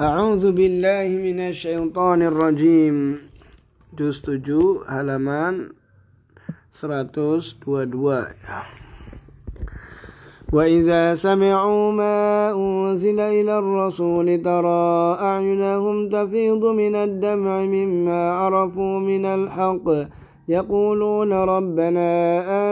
أعوذ بالله من الشيطان الرجيم. Juz 7 halaman 122 وإذا سمعوا ما أنزل إلى الرسول ترى أعينهم تفيض من الدمع مما عرفوا من الحق. يقولون ربنا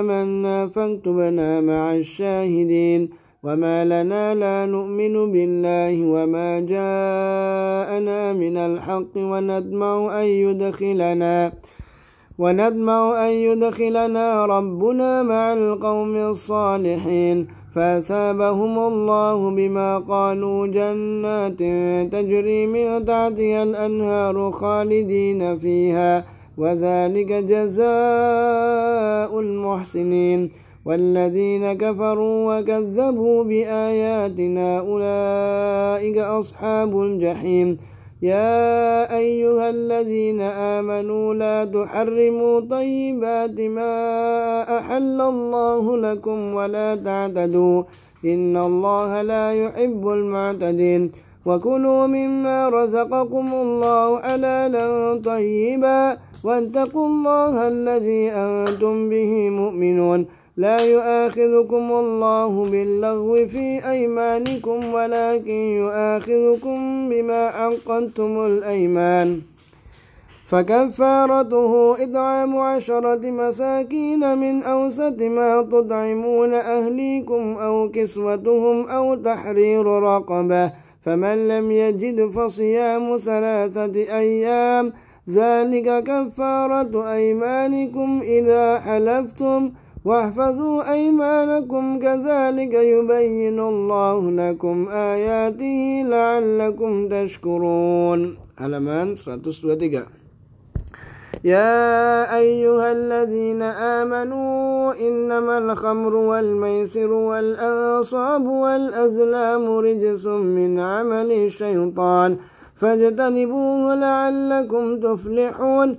آمنا فاكتبنا مع الشاهدين. وما لنا لا نؤمن بالله وما جاءنا من الحق وندمع أن يدخلنا وندمع أن يدخلنا ربنا مع القوم الصالحين فأثابهم الله بما قالوا جنات تجري من تحتها الأنهار خالدين فيها وذلك جزاء المحسنين والذين كفروا وكذبوا بآياتنا أولئك أصحاب الجحيم. يا أيها الذين آمنوا لا تحرموا طيبات ما أحل الله لكم ولا تعتدوا. إن الله لا يحب المعتدين. وكلوا مما رزقكم الله حلالا طيبا واتقوا الله الذي أنتم به مؤمنون. لا يؤاخذكم الله باللغو في أيمانكم ولكن يؤاخذكم بما عقدتم الأيمان. فكفارته إطعام عشرة مساكين من أوسط ما تطعمون أهليكم أو كسوتهم أو تحرير رقبة فمن لم يجد فصيام ثلاثة أيام ذلك كفارة أيمانكم إذا حلفتم واحفظوا أيمانكم كذلك يبين الله لكم آياته لعلكم تشكرون. halaman 123 يا أيها الذين آمنوا إنما الخمر والميسر والأنصاب والأزلام رجس من عمل الشيطان فاجتنبوه لعلكم تفلحون.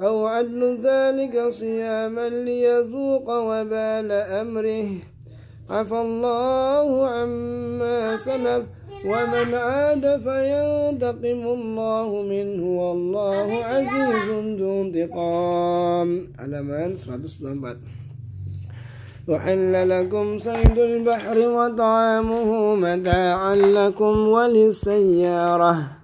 أو عدل ذلك صياما ليذوق وبال أمره. عفى الله عما سلف ومن عاد فينتقم الله منه والله عزيز ذو انتقام. على 194 وحل لكم صيد البحر وطعامه متاعا لكم وللسيارة.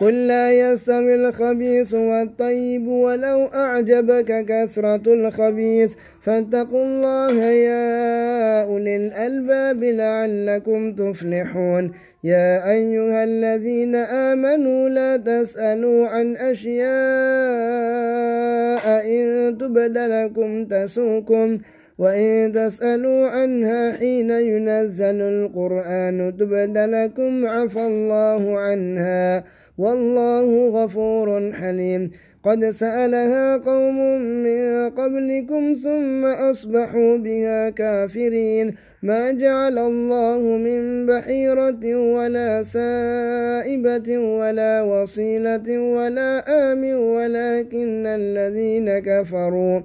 قل لا يستوي الخبيث والطيب ولو أعجبك كثرة الخبيث. فاتقوا الله يا أولي الألباب لعلكم تفلحون. يا أيها الذين آمنوا لا تسألوا عن أشياء إن تبد لكم تسوكم وإن تسألوا عنها حين ينزل القرآن تبد لكم عفى الله عنها. والله غفور حليم. قد سألها قوم من قبلكم ثم أصبحوا بها كافرين. ما جعل الله من بحيرة ولا سائبة ولا وصيلة ولا آم ولكن الذين كفروا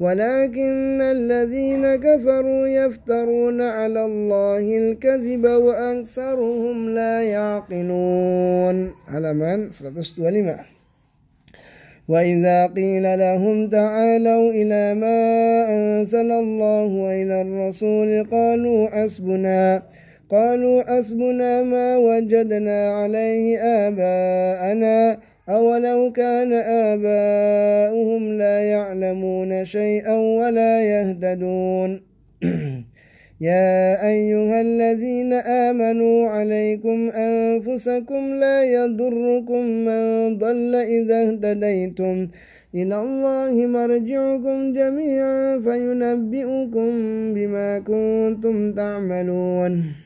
ولكن الذين كفروا يفترون على الله الكذب وأكثرهم لا يعقلون. على من 125 وإذا قيل لهم تعالوا إلى ما أنزل الله وإلى الرسول قالوا حسبنا قالوا حسبنا ما وجدنا عليه آباءنا. أولو كان آباؤهم لا يعلمون شيئا ولا يهتدون يا أيها الذين آمنوا عليكم أنفسكم لا يضركم من ضل إذا اهتديتم إلى الله مرجعكم جميعا فينبئكم بما كنتم تعملون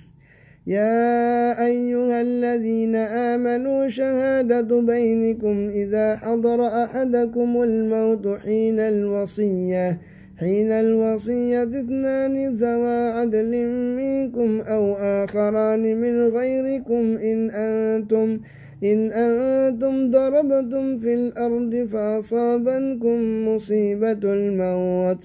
يا أيها الذين آمنوا شهادة بينكم إذا حضر أحدكم الموت حين الوصية حين الوصية اثنان ذوى عدل منكم أو آخران من غيركم إن أنتم إن أنتم ضربتم في الأرض فأصابتكم مصيبة الموت.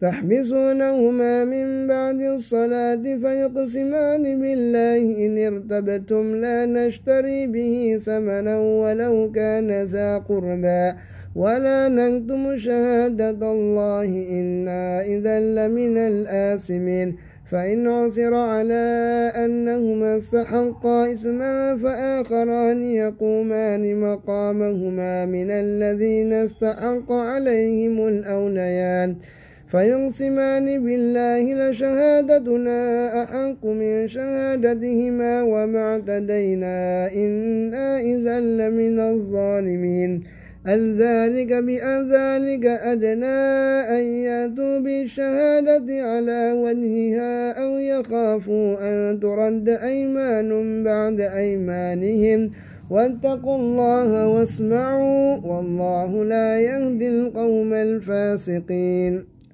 تحبسونهما من بعد الصلاة فيقسمان بالله. إن ارتبتم لا نشتري به ثمنا ولو كان ذا قربى. ولا نكتم شهادة الله. إنا إذا لمن الآثمين. فإن عثر على أنهما استحقا إثما فآخران يقومان مقامهما من الذين استحق عليهم الأوليان. فيقسمان بالله لشهادتنا أحق من شهادتهما وما اعتدينا إنا إذا لمن الظالمين. ذلك بأن ذلك أدنى أن يأتوا بالشهادة على وجهها أو يخافوا أن ترد أيمان بعد أيمانهم؟ واتقوا الله واسمعوا والله لا يهدي القوم الفاسقين.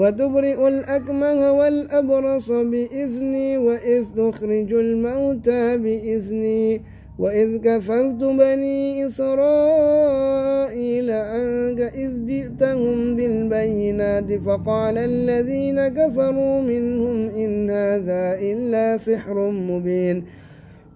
وتبرئ الأكمه والأبرص بإذني وإذ تخرج الموتى بإذني وإذ كفرت بني إسرائيل عنك إذ جئتهم بالبينات فقال الذين كفروا منهم إن هذا إلا سحر مبين.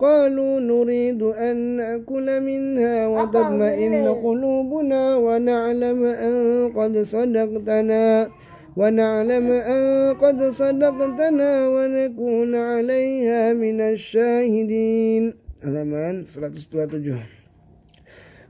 قالوا نريد أن نأكل منها وتطمئن قلوبنا ونعلم أن قد صدقتنا ونعلم أن قد صدقتنا ونكون عليها من الشاهدين. halaman 127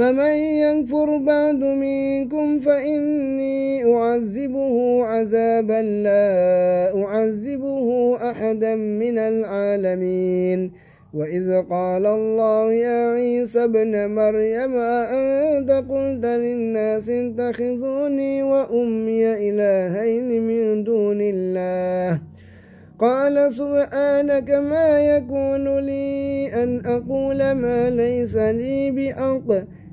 فمن يكفر بعد منكم فإني أعذبه عذابا لا أعذبه أحدا من العالمين. وإذ قال الله يا عيسى ابن مريم أنت قلت للناس اتخذوني وأمي إلهين من دون الله؟ قال سبحانك ما يكون لي أن أقول ما ليس لي بحق.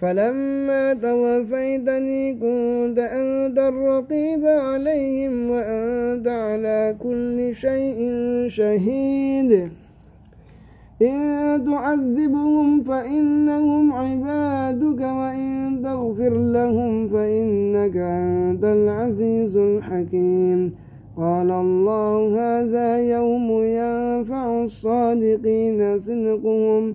فلما توفيتني كنت أنت الرقيب عليهم وأنت على كل شيء شهيد. إن تعذبهم فإنهم عبادك وإن تغفر لهم فإنك أنت العزيز الحكيم. قال الله هذا يوم ينفع الصادقين صدقهم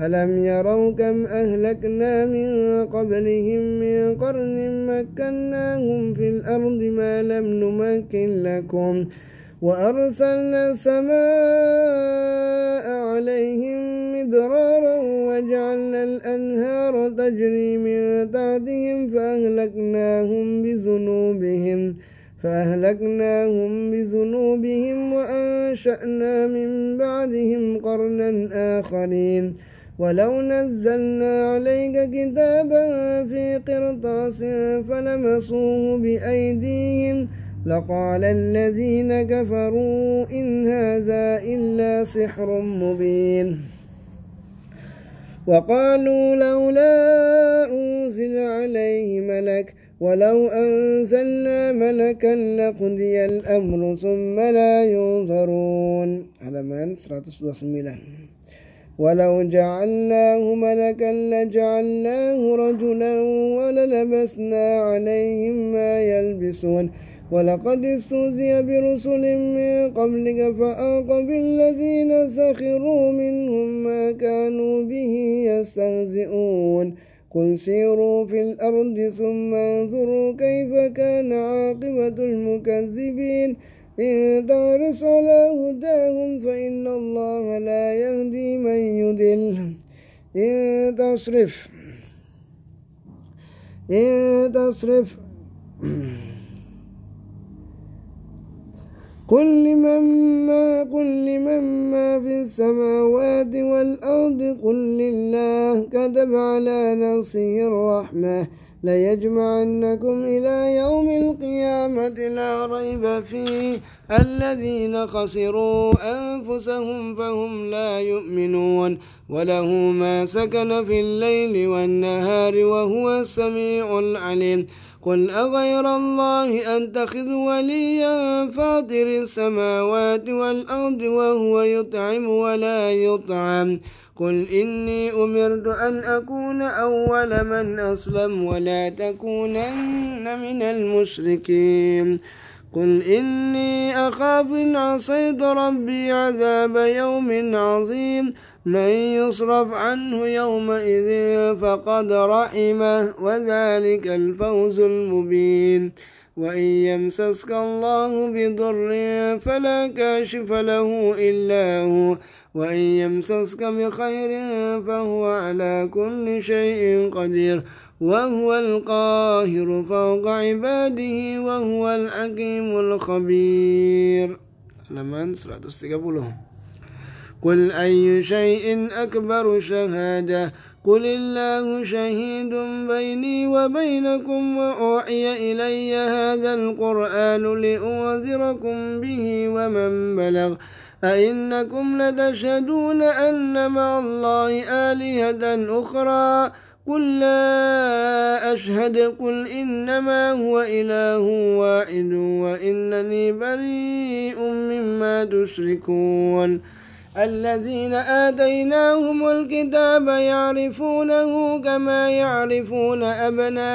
ألم يروا كم أهلكنا من قبلهم من قرن مكناهم في الأرض ما لم نمكن لكم وأرسلنا السماء عليهم مدرارا وجعلنا الأنهار تجري من تحتهم فأهلكناهم بذنوبهم فأهلكناهم بذنوبهم وأنشأنا من بعدهم قرنا آخرين ولو نزلنا عليك كتابا في قرطاس فلمسوه بأيديهم لقال الذين كفروا إن هذا إلا سحر مبين وقالوا لولا أنزل عليه ملك ولو أنزلنا ملكا لقضي الأمر ثم لا ينظرون. Halaman 129 ولو جعلناه ملكا لجعلناه رجلا وللبسنا عليهم ما يلبسون. ولقد استهزئ برسل من قبلك فآق بالذين سخروا منهم ما كانوا به يستهزئون. قل سيروا في الأرض ثم انظروا كيف كان عاقبة المكذبين. إن تحرص على هداهم فإن الله لا يهدي من يدل. إن تصرف إن تصرف. قل لمن ما قل لمن ما في السماوات والأرض قل لله كتب على نفسه الرحمة. ليجمعنكم إلى يوم القيامة لا ريب فيه. الذين خسروا أنفسهم فهم لا يؤمنون. وله ما سكن في الليل والنهار وهو السميع العليم. قل أغير الله أتخذ وليا فاطر السماوات والأرض وهو يطعم ولا يطعم. قل إني أمرت أن أكون أول من أسلم ولا تكونن من المشركين. قل إني أخاف إن عصيت ربي عذاب يوم عظيم. من يصرف عنه يومئذ فقد رحمه وذلك الفوز المبين. وإن يمسسك الله بضر فلا كاشف له إلا هو. وإن يمسسك بخير فهو على كل شيء قدير وهو القاهر فوق عباده وهو الحكيم الخبير. لمن 130 قل أي شيء أكبر شهادة؟ قل الله شهيد بيني وبينكم وأوحي إلي هذا القرآن لأنذركم به ومن بلغ أئنكم لتشهدون أن مع الله آلهة أخرى؟ قل لا أشهد قل إنما هو إله واحد وإنني بريء مما تشركون. الذين آتيناهم الكتاب يعرفونه كما يعرفون أبناءهم.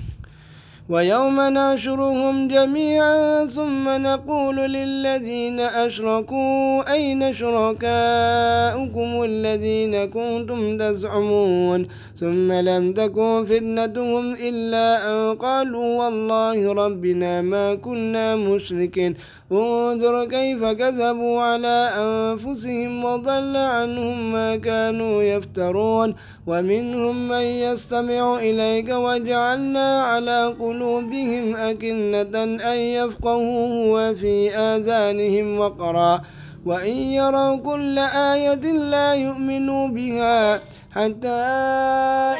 ويوم ناشرهم جميعا ثم نقول للذين أشركوا أين شركاؤكم الذين كنتم تزعمون ثم لم تكن فتنتهم إلا أن قالوا والله ربنا ما كنا مشركين انظر كيف كذبوا على أنفسهم وضل عنهم ما كانوا يفترون ومنهم من يستمع إليك وجعلنا على قلوبهم أكنة أن يفقهوه وفي آذانهم وقرا. وإن يروا كل آية لا يؤمنوا بها حتى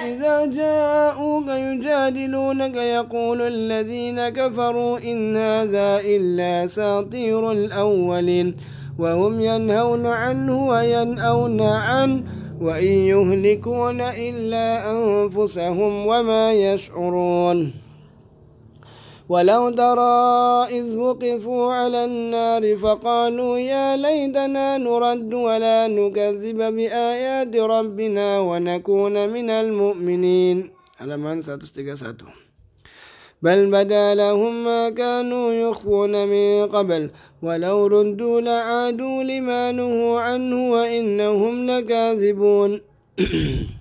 إذا جاءوك يجادلونك يقول الذين كفروا إن هذا إلا ساطير الأولين. وهم ينهون عنه وينأون عنه وإن يهلكون إلا أنفسهم وما يشعرون. ولو ترى إذ وقفوا على النار فقالوا يا ليتنا نرد ولا نكذب بآيات ربنا ونكون من المؤمنين. halaman 131 بل بدا لهم ما كانوا يخفون من قبل. ولو ردوا لعادوا لما نهوا عنه وإنهم لكاذبون.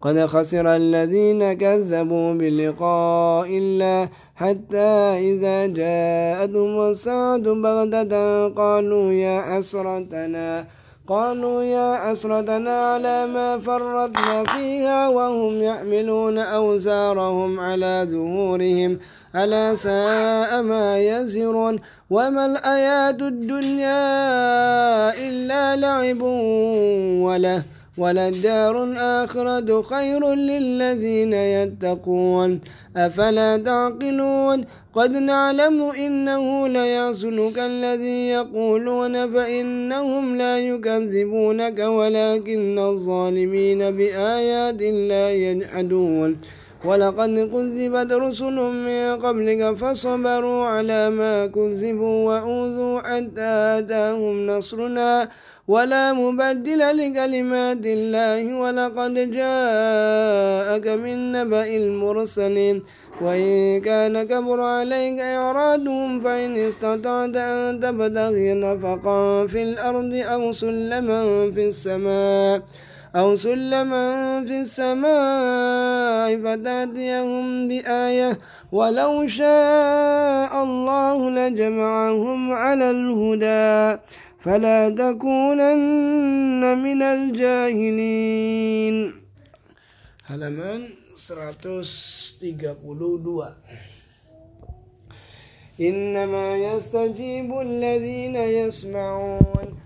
قد خسر الذين كذبوا بلقاء الله حتى إذا جاءتهم الساعة بغتة قالوا يا حسرتنا قالوا يا أسرتنا على ما فرطنا فيها وهم يحملون أوزارهم على ظهورهم ألا ساء ما يزرون؟ وما الآيات الدنيا إلا لعب وله. وللدار الآخرة خير للذين يتقون. أفلا تعقلون؟ قد نعلم إنه ليحزنك الذي يقولون فإنهم لا يكذبونك ولكن الظالمين بآيات الله يجحدون. ولقد كذبت رسل من قبلك فصبروا على ما كذبوا وأوذوا حتى أتاهم نصرنا. ولا مبدل لكلمات الله ولقد جاءك من نبأ المرسلين. وإن كان كبر عليك إعرادهم فإن استطعت أن تبتغي نفقا في الأرض أو سلما في السماء. أو سلما في السماء فتأتيهم بآية ولو شاء الله لجمعهم على الهدى فلا تكونن من الجاهلين. Halaman 132 إنما يستجيب الذين يسمعون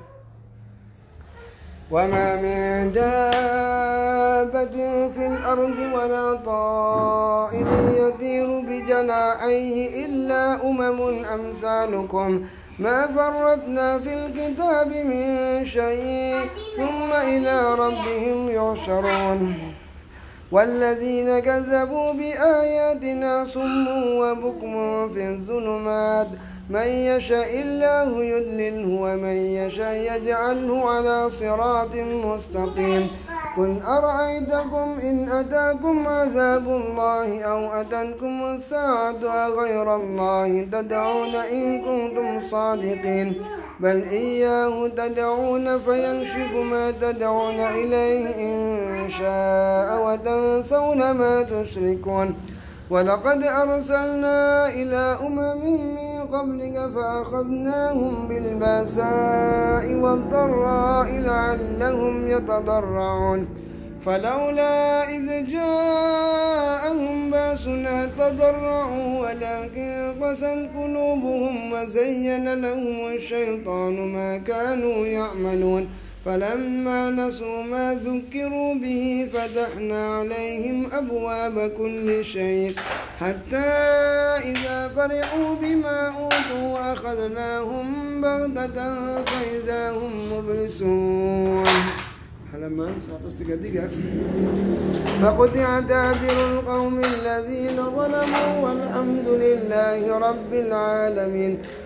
وما من دابة في الأرض ولا طائر يطير بجناحيه إلا أمم أمثالكم. ما فرطنا في الكتاب من شيء ثم إلى ربهم يحشرون. والذين كذبوا بآياتنا صم وبكم في الظلمات. من يشاء الله يدلله ومن يشاء يجعله على صراط مستقيم. قل أرأيتكم إن أتاكم عذاب الله أو أتتكم الساعة غير الله تدعون إن كنتم صادقين. بل إياه تدعون فينشف ما تدعون إليه إن شاء وتنسون ما تشركون. ولقد أرسلنا إلى أمم من قبلك فأخذناهم بالبأساء والضراء لعلهم يتضرعون. فلولا إذ جاءهم بأسنا تضرعوا ولكن قست قلوبهم وزين لهم الشيطان ما كانوا يعملون. فلما نسوا ما ذكروا به فتحنا عليهم أبواب كل شيء حتى إذا فرحوا بما أوتوا أخذناهم بغتة فإذا هم مبلسون. 133 فقطع دابر القوم الذين ظلموا والحمد لله رب العالمين.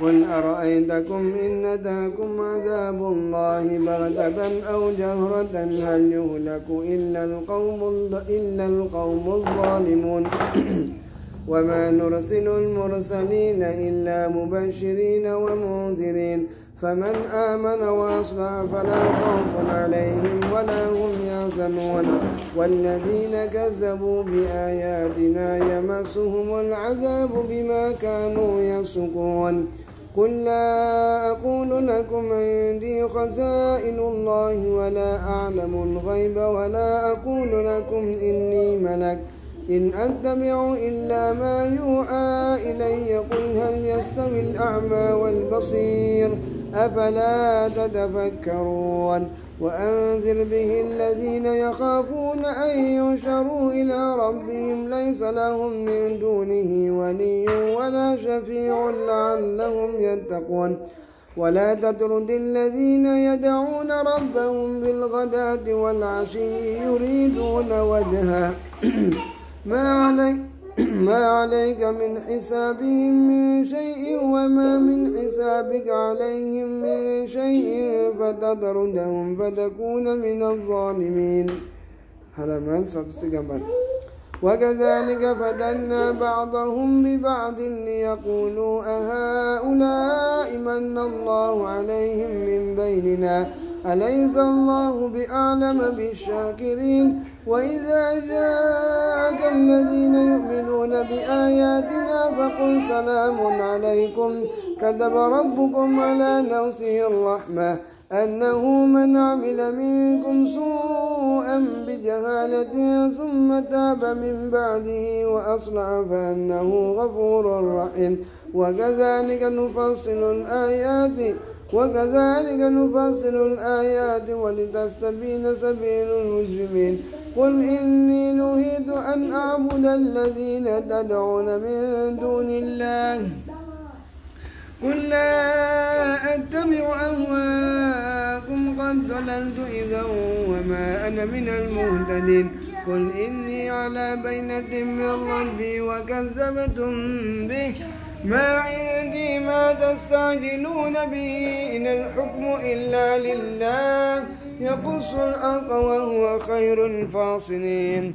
قل أرأيتكم إن أتاكم عذاب الله بغتة أو جهرة؟ هل يهلك إلا القوم إلا القوم الظالمون؟ وما نرسل المرسلين إلا مبشرين ومنذرين. فمن آمن وأصلح فلا خوف عليهم ولا هم يحزنون. والذين كذبوا بآياتنا يمسهم العذاب بما كانوا يفسقون. قل لا أقول لكم عندي خزائن الله ولا أعلم الغيب ولا أقول لكم إني ملك إن أتبع إلا ما يوحى إلي قل هل يستوي الأعمى والبصير أفلا تتفكرون وأنذر به الذين يخافون أن يشروا إلى ربهم ليس لهم من دونه ولي ولا شفيع لعلهم يتقون ولا تطرد الذين يدعون ربهم بالغداة والعشي يريدون وجهه ما عليك ما عليك من حسابهم من شيء وما من حسابك عليهم من شيء فتطردهم فتكون من الظالمين. halaman 134 وكذلك فتنا بعضهم ببعض ليقولوا أهؤلاء من الله عليهم من بيننا؟ أليس الله بأعلم بالشاكرين؟ وإذا جاءك الذين يؤمنون بآياتنا فقل سلام عليكم. كتب ربكم على نفسه الرحمة. أنه من عمل منكم سوءا بجهالة ثم تاب من بعده وأصلح فأنه غفور رحيم. وكذلك نفصل الآيات وكذلك نفصل الآيات ولتستبين سبيل المجرمين. قل إني نهيت أن أعبد الذين تدعون من دون الله. قل لا أتبع أهواءكم قد ضللت إذا وما أنا من المهتدين. قل إني على بينة من ربي وكذبتم به. ما عندي ما تستعجلون به. إن الحكم إلا لله. يقص الأرض وهو خير الفاصلين.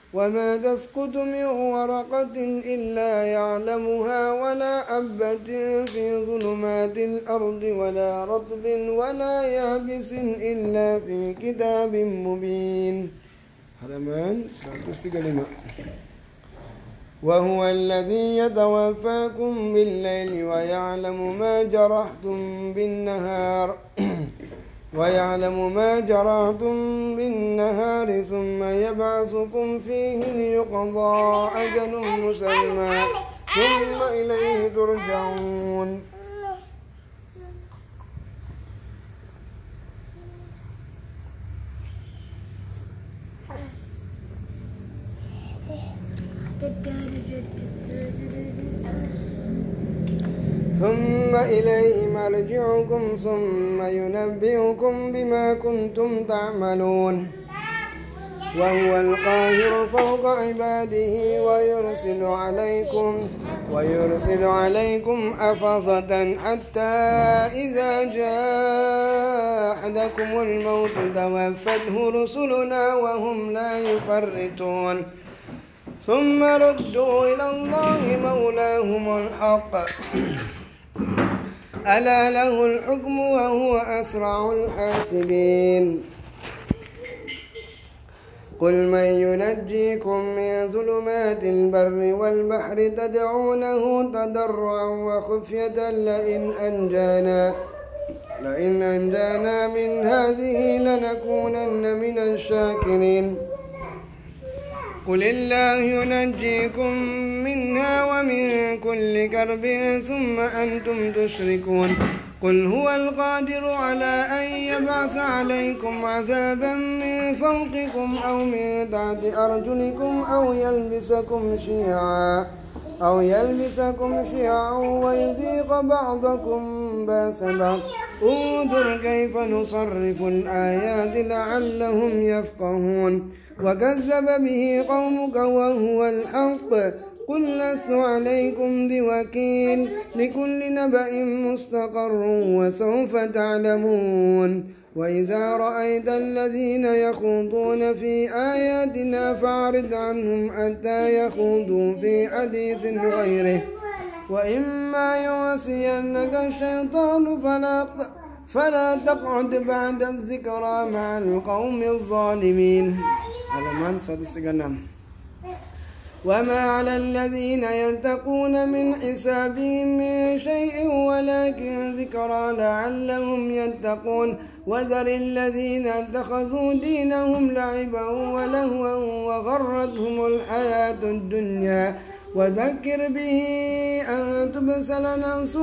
وما تسقط من ورقة إلا يعلمها ولا أبة في ظلمات الأرض ولا رطب ولا يابس إلا في كتاب مبين. 135 وهو الذي يتوفاكم بالليل ويعلم ما جرحتم بالنهار. ويعلم ما جرعتم بالنهار ثم يبعثكم فيه ليقضى أجل مسمى. ثم إليه ترجعون. ثم إليه مرجعكم ثم ينبئكم بما كنتم تعملون. وهو القاهر فوق عباده ويرسل عليكم ويرسل عليكم أفظة حتى إذا جاء أحدكم الموت توفته رسلنا وهم لا يفرطون. ثم ردوا إلى الله مولاهم الحق. ألا له الحكم وهو أسرع الحاسبين. قل من ينجيكم من ظلمات البر والبحر تدعونه تضرعا وخفية لئن أنجانا لئن أنجانا من هذه لنكونن من الشاكرين. قل الله ينجيكم ومن كل كرب ثم أنتم تشركون. قل هو القادر على أن يبعث عليكم عذابا من فوقكم أو من تحت أرجلكم أو يلبسكم شيعا أو يلبسكم شيعا ويذيق بعضكم بأس بعض. انظر كيف نصرف الآيات لعلهم يفقهون. وكذب به قومك وهو الحق. قل لست عليكم بوكيل لكل نبأ مستقر وسوف تعلمون وإذا رأيت الذين يخوضون في آياتنا فاعرض عنهم حتى يخوضوا في حديث غيره وإما يوسينك الشيطان فلا فلا تقعد بعد الذكرى مع القوم الظالمين. halaman 136 وما على الذين يتقون من حسابهم من شيء ولكن ذكرى لعلهم يتقون وذر الذين اتخذوا دينهم لعبا ولهوا وغرتهم الحياة الدنيا وذكر به أن تبسل نفس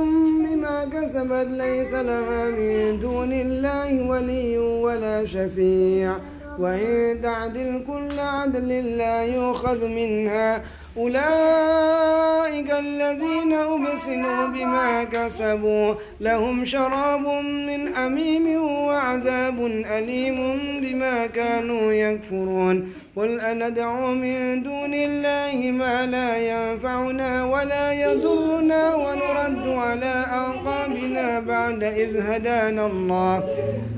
بما كسبت ليس لها من دون الله ولي ولا شفيع وإن تعدل كل عدل لا يؤخذ منها. أولئك الذين أبسلوا بما كسبوا. لهم شراب من حميم وعذاب أليم بما كانوا يكفرون. قل أندعو من دون الله ما لا ينفعنا ولا يضرنا ونرد على أعقابنا بعد إذ هدانا الله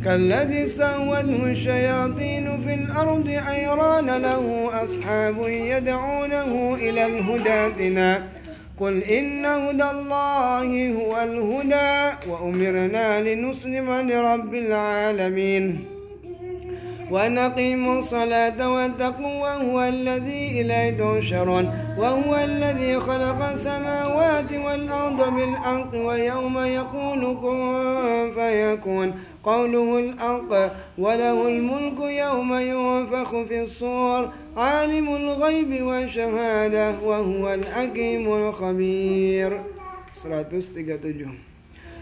كالذي استهوته الشياطين في الأرض حيران له أصحاب يدعونه إلى الهدى قل إن هدى الله هو الهدى وأمرنا لنسلم لرب العالمين ونقيموا الصلاة واتقوا وهو الذي إليه تحشرون وهو الذي خلق السماوات والأرض بالحق ويوم يقول كن فيكون. قوله الحق وله الملك يوم ينفخ في الصور عالم الغيب والشهادة وهو الحكيم الخبير. 137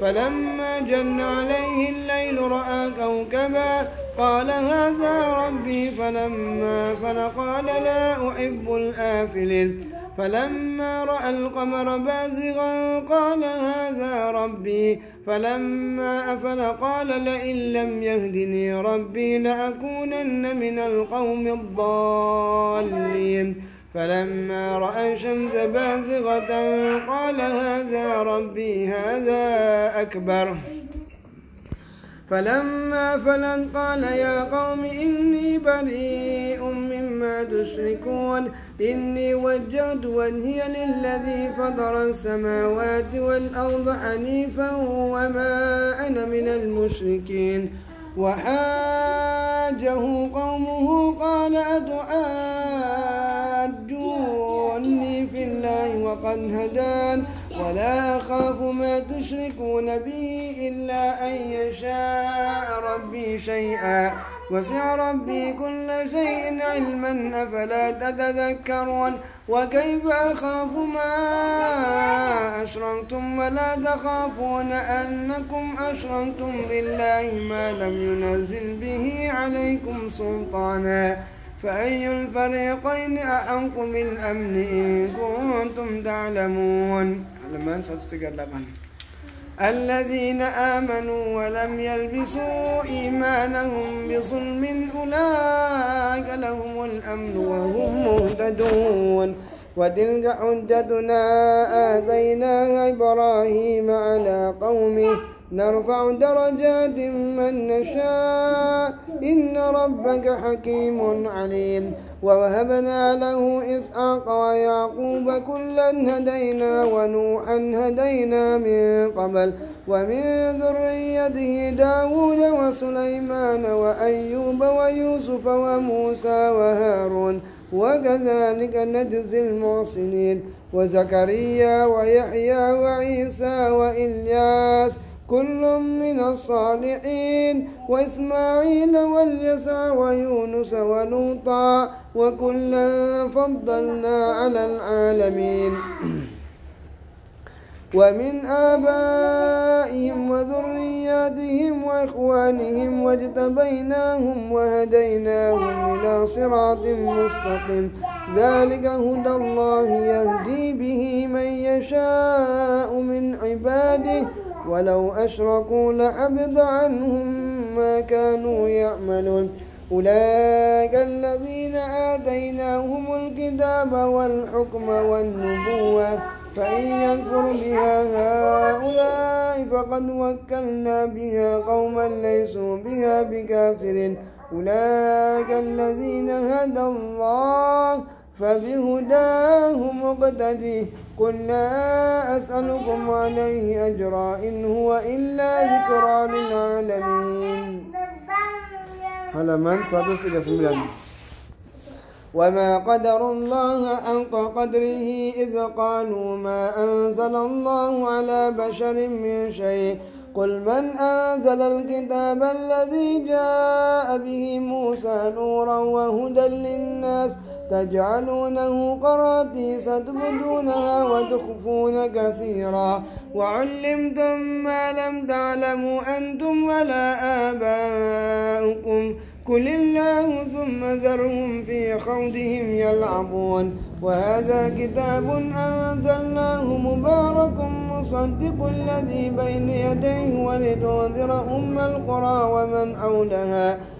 فلما جن عليه الليل رأى كوكبا قال هذا ربي فلما فلقال لا أحب الآفلين. فلما رأى القمر بازغا قال هذا ربي. فلما أفل قال لئن لم يهدني ربي لأكونن من القوم الضالين. فلما رأى الشمس بازغة قال هذا ربي هذا أكبر. فلما فلن قال يا قوم إني بريء مما تشركون. إني وجهت وجهي للذي فطر السماوات والأرض حنيفا وما أنا من المشركين. وحاجه قومه قال أتحاجوني وقد هدان ولا أخاف ما تشركون به إلا أن يشاء ربي شيئا. وسع ربي كل شيء علما أفلا تتذكرون. وكيف أخاف ما أشركتم ولا تخافون أنكم أشركتم بالله ما لم ينزل به عليكم سلطانا. فأي الفريقين أحق بالأمن إن كنتم تعلمون؟ halaman 138 الذين آمنوا ولم يلبسوا إيمانهم بظلم أولئك لهم الأمن وهم مهتدون. وتلك حجتنا آتيناها إبراهيم على قومه نرفع درجات من نشاء. إن ربك حكيم عليم. ووهبنا له إسحاق ويعقوب كلا هدينا ونوحا هدينا من قبل. ومن ذريته داود وسليمان وأيوب ويوسف وموسى وهارون. وكذلك نجزي المحسنين. وزكريا ويحيى وعيسى وإلياس كل من الصالحين وإسماعيل واليسع ويونس ولوطا وكلا فضلنا على العالمين. ومن آبائهم وذرياتهم وإخوانهم واجتبيناهم وهديناهم إلى صراط مستقيم. ذلك هدى الله يهدي به من يشاء من عباده ولو أشركوا لحبط عنهم ما كانوا يعملون. أولئك الذين آتيناهم الكتاب والحكم والنبوة فإن يكفر بها هؤلاء فقد وكلنا بها قوما ليسوا بها بكافر أولئك الذين هدى الله فبهداه مقتدي قل لا أسألكم عليه أجرا إن هو إلا ذكرى للعالمين. halaman 139 وما قدر الله حق قدره إذ قالوا ما أنزل الله على بشر من شيء. قل من أنزل الكتاب الذي جاء به موسى نورا وهدى للناس تجعلونه قراتيس تبدونها وتخفون كثيرا. وعلمتم ما لم تعلموا أنتم ولا آباؤكم. قل الله ثم ذرهم في خوضهم يلعبون. وهذا كتاب أنزلناه مبارك مصدق الذي بين يديه ولتنذر أم القرى ومن حولها.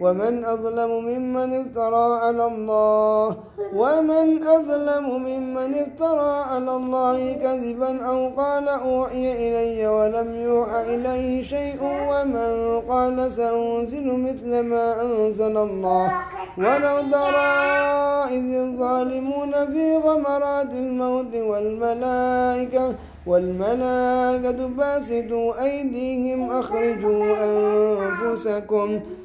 ومن أظلم ممن افترى على الله ومن أظلم ممن افترى على الله كذبا أو قال أوحي إلي ولم يوحى إليه شيء ومن قال سأنزل مثل ما أنزل الله. ولو ترى إذ الظالمون في غمرات الموت والملائكة والملائكة باسطوا أيديهم أخرجوا أنفسكم.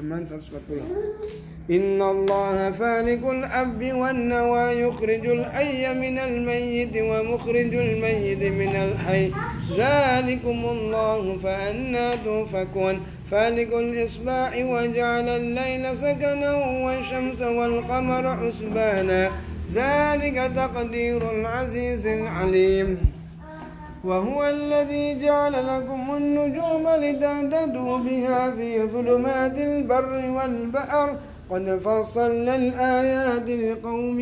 لما انسى إن الله فالق الأب والنوى يخرج الحي من الميت ومخرج الميت من الحي. ذلكم الله فأنا توفكون. فالق الإصباح وجعل الليل سكنا والشمس والقمر حسبانا. ذلك تقدير العزيز العليم. وهو الذي جعل لكم النجوم لتهتدوا بها في ظلمات البر والبحر. قد فصلنا الآيات لقوم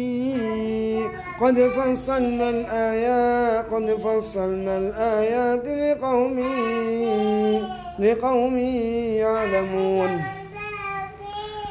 قد فصلنا الآيات قد فصلنا الآيات لقوم لقوم يعلمون.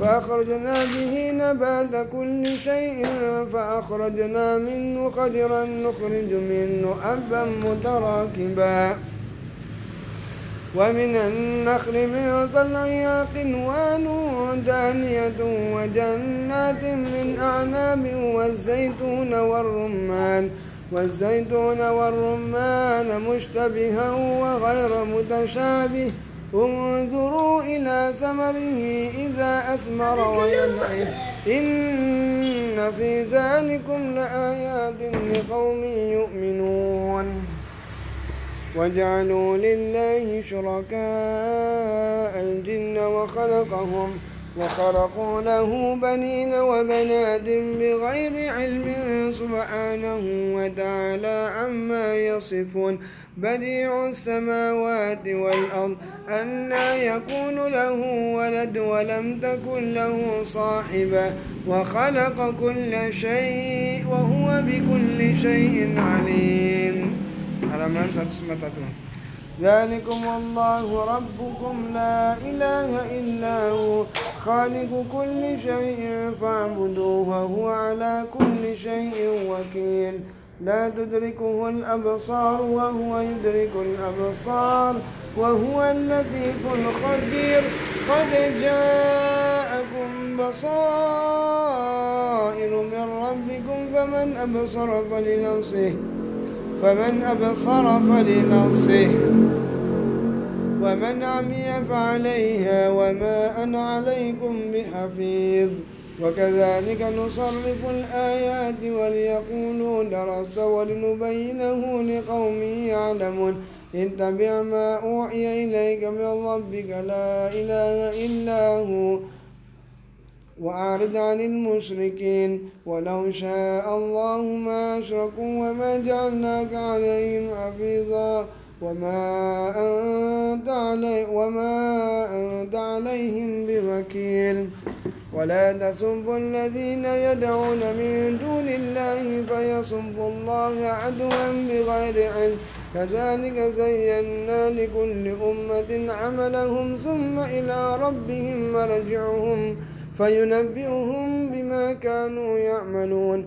فأخرجنا به نبات كل شيء فأخرجنا منه خضرا نخرج منه أبا متراكبا. ومن النخل من طلعها قنوان دانية وجنات من أعناب والزيتون والرمان والزيتون والرمان مشتبها وغير متشابه. انظروا إلى ثمره إذا أثمر وينعه إن في ذلكم لآيات لقوم يؤمنون. وجعلوا لله شركاء الجن وخلقهم. وخرقوا له بنين وبنات بغير علم. سبحانه وتعالى عما يصفون. بديع السماوات والأرض أنا يكون له ولد ولم تكن له صاحبة. وخلق كل شيء وهو بكل شيء عليم. halaman 191 ذلكم الله ربكم لا إله إلا هو. خالق كل شيء فاعبدوه وهو على كل شيء وكيل. لا تدركه الأبصار وهو يدرك الأبصار وهو اللطيف الخبير. قد جاءكم بصائر من ربكم فمن أبصر فلنفسه فمن أبصر فلنفسه. ومن عمي فعليها وما أنا عليكم بحفيظ. وكذلك نصرف الآيات وليقولوا درس ولنبينه لقوم يعلمون. اتبع ما أوحي إليك من ربك لا إله إلا هو وأعرض عن المشركين. ولو شاء الله ما أشركوا وما جعلناك عليهم حفيظا. وما أنت, علي وما أنت عليهم بوكيل. ولا تسبوا الذين يدعون من دون الله فيسبوا الله عدوا بغير علم. كذلك زينا لكل أمة عملهم ثم إلى ربهم مرجعهم. فينبئهم بما كانوا يعملون.